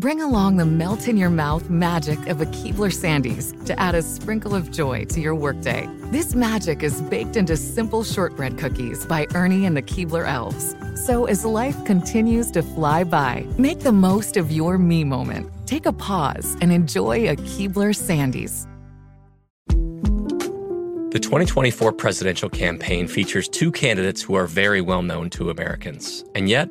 Bring along the melt in your mouth magic of a Keebler Sandies to add a sprinkle of joy to your workday. This magic is baked into simple shortbread cookies by Ernie and the Keebler Elves. So as life continues to fly by, make the most of your me moment. Take a pause and enjoy a Keebler Sandies. The 2024 presidential campaign features two candidates who are very well known to Americans. And yet,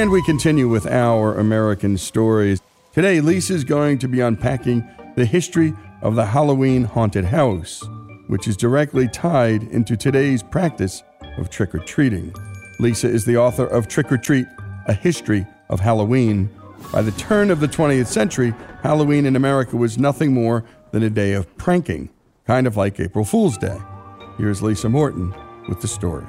And we continue with our American stories. Today, Lisa's going to be unpacking the history of the Halloween haunted house, which is directly tied into today's practice of trick or treating. Lisa is the author of Trick or Treat A History of Halloween. By the turn of the 20th century, Halloween in America was nothing more than a day of pranking, kind of like April Fool's Day. Here's Lisa Morton with the story.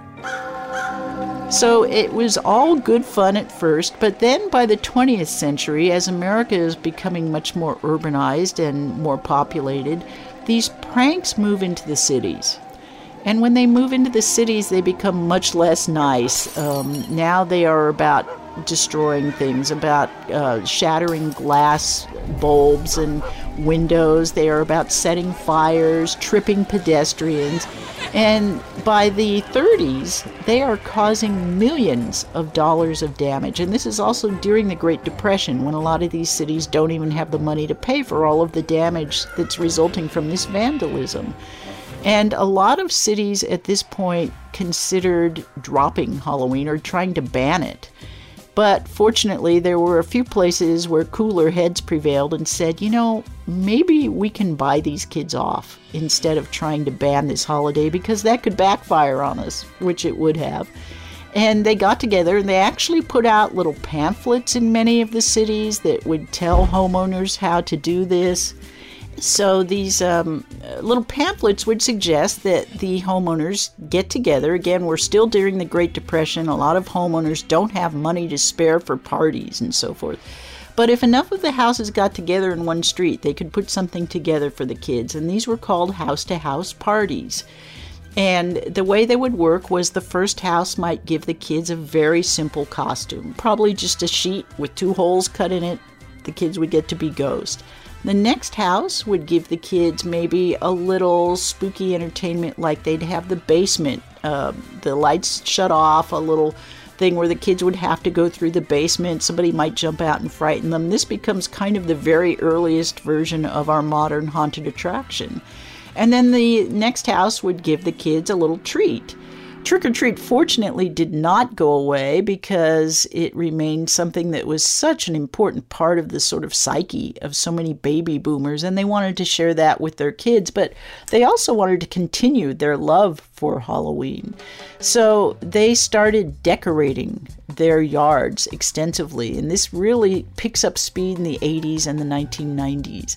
So it was all good fun at first, but then by the 20th century, as America is becoming much more urbanized and more populated, these pranks move into the cities. And when they move into the cities, they become much less nice. Um, now they are about destroying things, about uh, shattering glass bulbs and windows. They are about setting fires, tripping pedestrians. And by the 30s, they are causing millions of dollars of damage. And this is also during the Great Depression when a lot of these cities don't even have the money to pay for all of the damage that's resulting from this vandalism. And a lot of cities at this point considered dropping Halloween or trying to ban it. But fortunately, there were a few places where cooler heads prevailed and said, you know, maybe we can buy these kids off instead of trying to ban this holiday because that could backfire on us, which it would have. And they got together and they actually put out little pamphlets in many of the cities that would tell homeowners how to do this. So these um, little pamphlets would suggest that the homeowners get together. Again, we're still during the Great Depression. A lot of homeowners don't have money to spare for parties and so forth. But if enough of the houses got together in one street, they could put something together for the kids, and these were called house to house parties. And the way they would work was the first house might give the kids a very simple costume, probably just a sheet with two holes cut in it. The kids would get to be ghost. The next house would give the kids maybe a little spooky entertainment, like they'd have the basement, uh, the lights shut off, a little thing where the kids would have to go through the basement. Somebody might jump out and frighten them. This becomes kind of the very earliest version of our modern haunted attraction. And then the next house would give the kids a little treat. Trick or treat fortunately did not go away because it remained something that was such an important part of the sort of psyche of so many baby boomers, and they wanted to share that with their kids, but they also wanted to continue their love for Halloween. So they started decorating their yards extensively, and this really picks up speed in the 80s and the 1990s.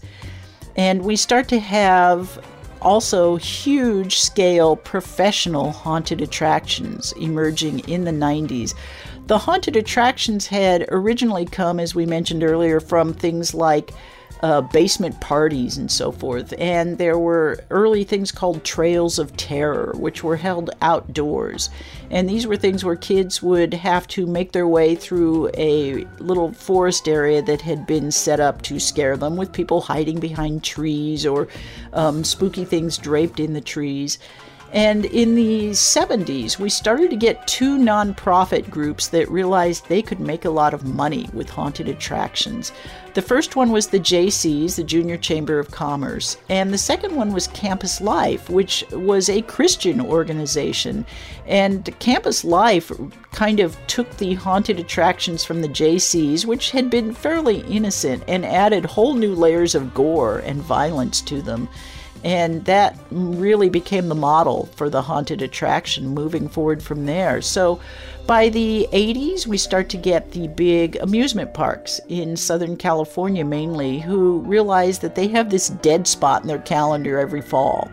And we start to have also huge scale professional haunted attractions emerging in the 90s. The haunted attractions had originally come, as we mentioned earlier, from things like uh, basement parties and so forth. And there were early things called Trails of Terror, which were held outdoors. And these were things where kids would have to make their way through a little forest area that had been set up to scare them, with people hiding behind trees or um, spooky things draped in the trees. And in the 70s, we started to get two nonprofit groups that realized they could make a lot of money with haunted attractions. The first one was the JCs, the Junior Chamber of Commerce, and the second one was Campus Life, which was a Christian organization. And Campus Life kind of took the haunted attractions from the JCs, which had been fairly innocent, and added whole new layers of gore and violence to them. And that really became the model for the haunted attraction moving forward from there. So by the 80s, we start to get the big amusement parks in Southern California mainly who realize that they have this dead spot in their calendar every fall.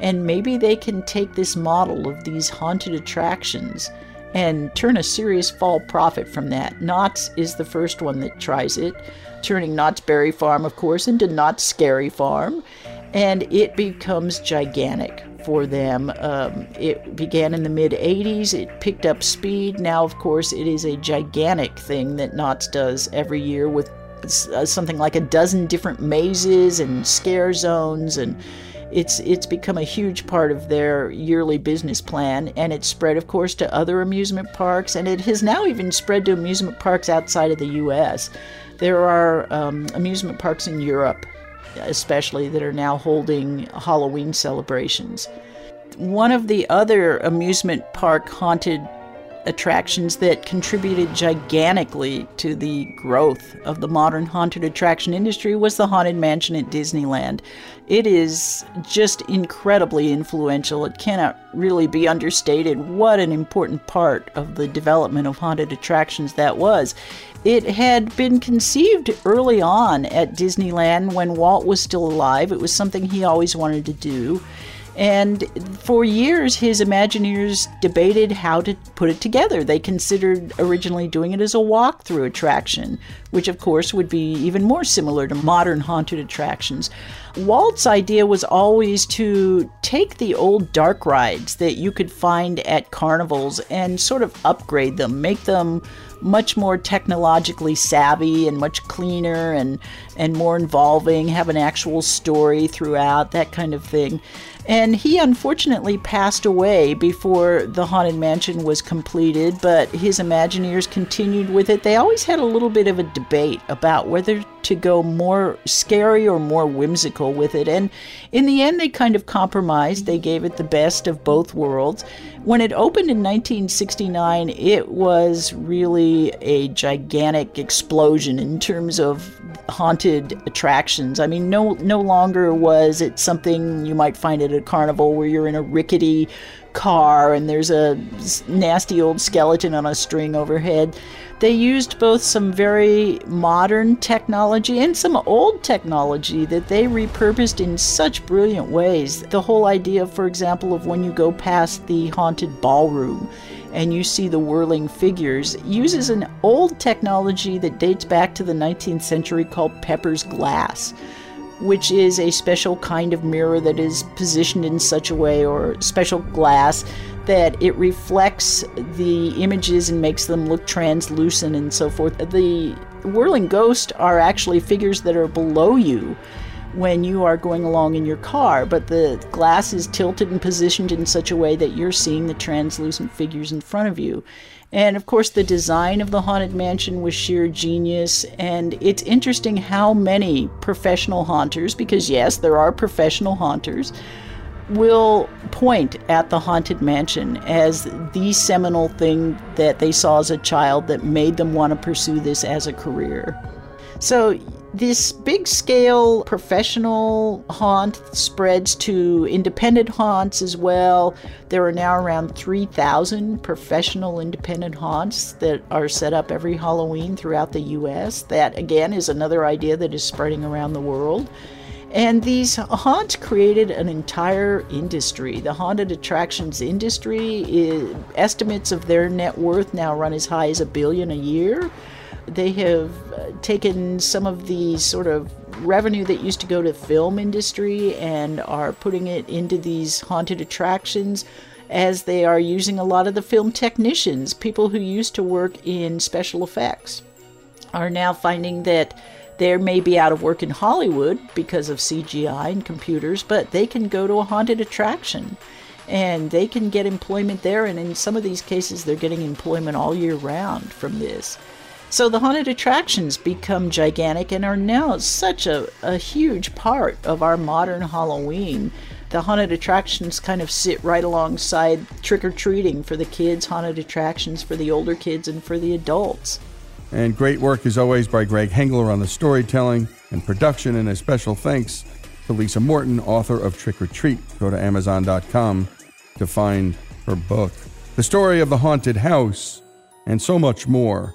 And maybe they can take this model of these haunted attractions and turn a serious fall profit from that. Knott's is the first one that tries it, turning Knott's Berry Farm, of course, into Knott's Scary Farm and it becomes gigantic for them. Um, it began in the mid 80s, it picked up speed. Now, of course, it is a gigantic thing that Knott's does every year with uh, something like a dozen different mazes and scare zones and it's it's become a huge part of their yearly business plan and it's spread of course to other amusement parks and it has now even spread to amusement parks outside of the US there are um, amusement parks in Europe especially that are now holding Halloween celebrations. One of the other amusement park haunted attractions that contributed gigantically to the growth of the modern haunted attraction industry was the Haunted Mansion at Disneyland. It is just incredibly influential. It cannot really be understated what an important part of the development of haunted attractions that was. It had been conceived early on at Disneyland when Walt was still alive. It was something he always wanted to do. And for years, his Imagineers debated how to put it together. They considered originally doing it as a walk-through attraction, which of course would be even more similar to modern haunted attractions. Walt's idea was always to take the old dark rides that you could find at carnivals and sort of upgrade them, make them much more technologically savvy and much cleaner and and more involving, have an actual story throughout, that kind of thing. And he unfortunately passed away before the Haunted Mansion was completed, but his Imagineers continued with it. They always had a little bit of a debate about whether to go more scary or more whimsical with it. And in the end, they kind of compromised. They gave it the best of both worlds. When it opened in 1969, it was really a gigantic explosion in terms of haunted attractions. I mean, no no longer was it something you might find at a carnival where you're in a rickety car and there's a nasty old skeleton on a string overhead. They used both some very modern technology and some old technology that they repurposed in such brilliant ways. The whole idea, for example, of when you go past the haunted ballroom and you see the whirling figures uses an old technology that dates back to the 19th century called Pepper's glass which is a special kind of mirror that is positioned in such a way or special glass that it reflects the images and makes them look translucent and so forth. The whirling ghosts are actually figures that are below you when you are going along in your car, but the glass is tilted and positioned in such a way that you're seeing the translucent figures in front of you. And of course, the design of the Haunted Mansion was sheer genius. And it's interesting how many professional haunters, because yes, there are professional haunters, will point at the Haunted Mansion as the seminal thing that they saw as a child that made them want to pursue this as a career. So this big scale professional haunt spreads to independent haunts as well. There are now around 3,000 professional independent haunts that are set up every Halloween throughout the US. That, again, is another idea that is spreading around the world. And these haunts created an entire industry. The haunted attractions industry, is, estimates of their net worth now run as high as a billion a year. They have uh, taken some of the sort of revenue that used to go to film industry and are putting it into these haunted attractions as they are using a lot of the film technicians, people who used to work in special effects, are now finding that they may be out of work in Hollywood because of CGI and computers, but they can go to a haunted attraction and they can get employment there. And in some of these cases, they're getting employment all year round from this. So the haunted attractions become gigantic and are now such a, a huge part of our modern Halloween. The haunted attractions kind of sit right alongside trick or treating for the kids, haunted attractions for the older kids, and for the adults. And great work as always by Greg Hengler on the storytelling and production, and a special thanks to Lisa Morton, author of Trick or Treat. Go to Amazon.com to find her book. The story of the haunted house, and so much more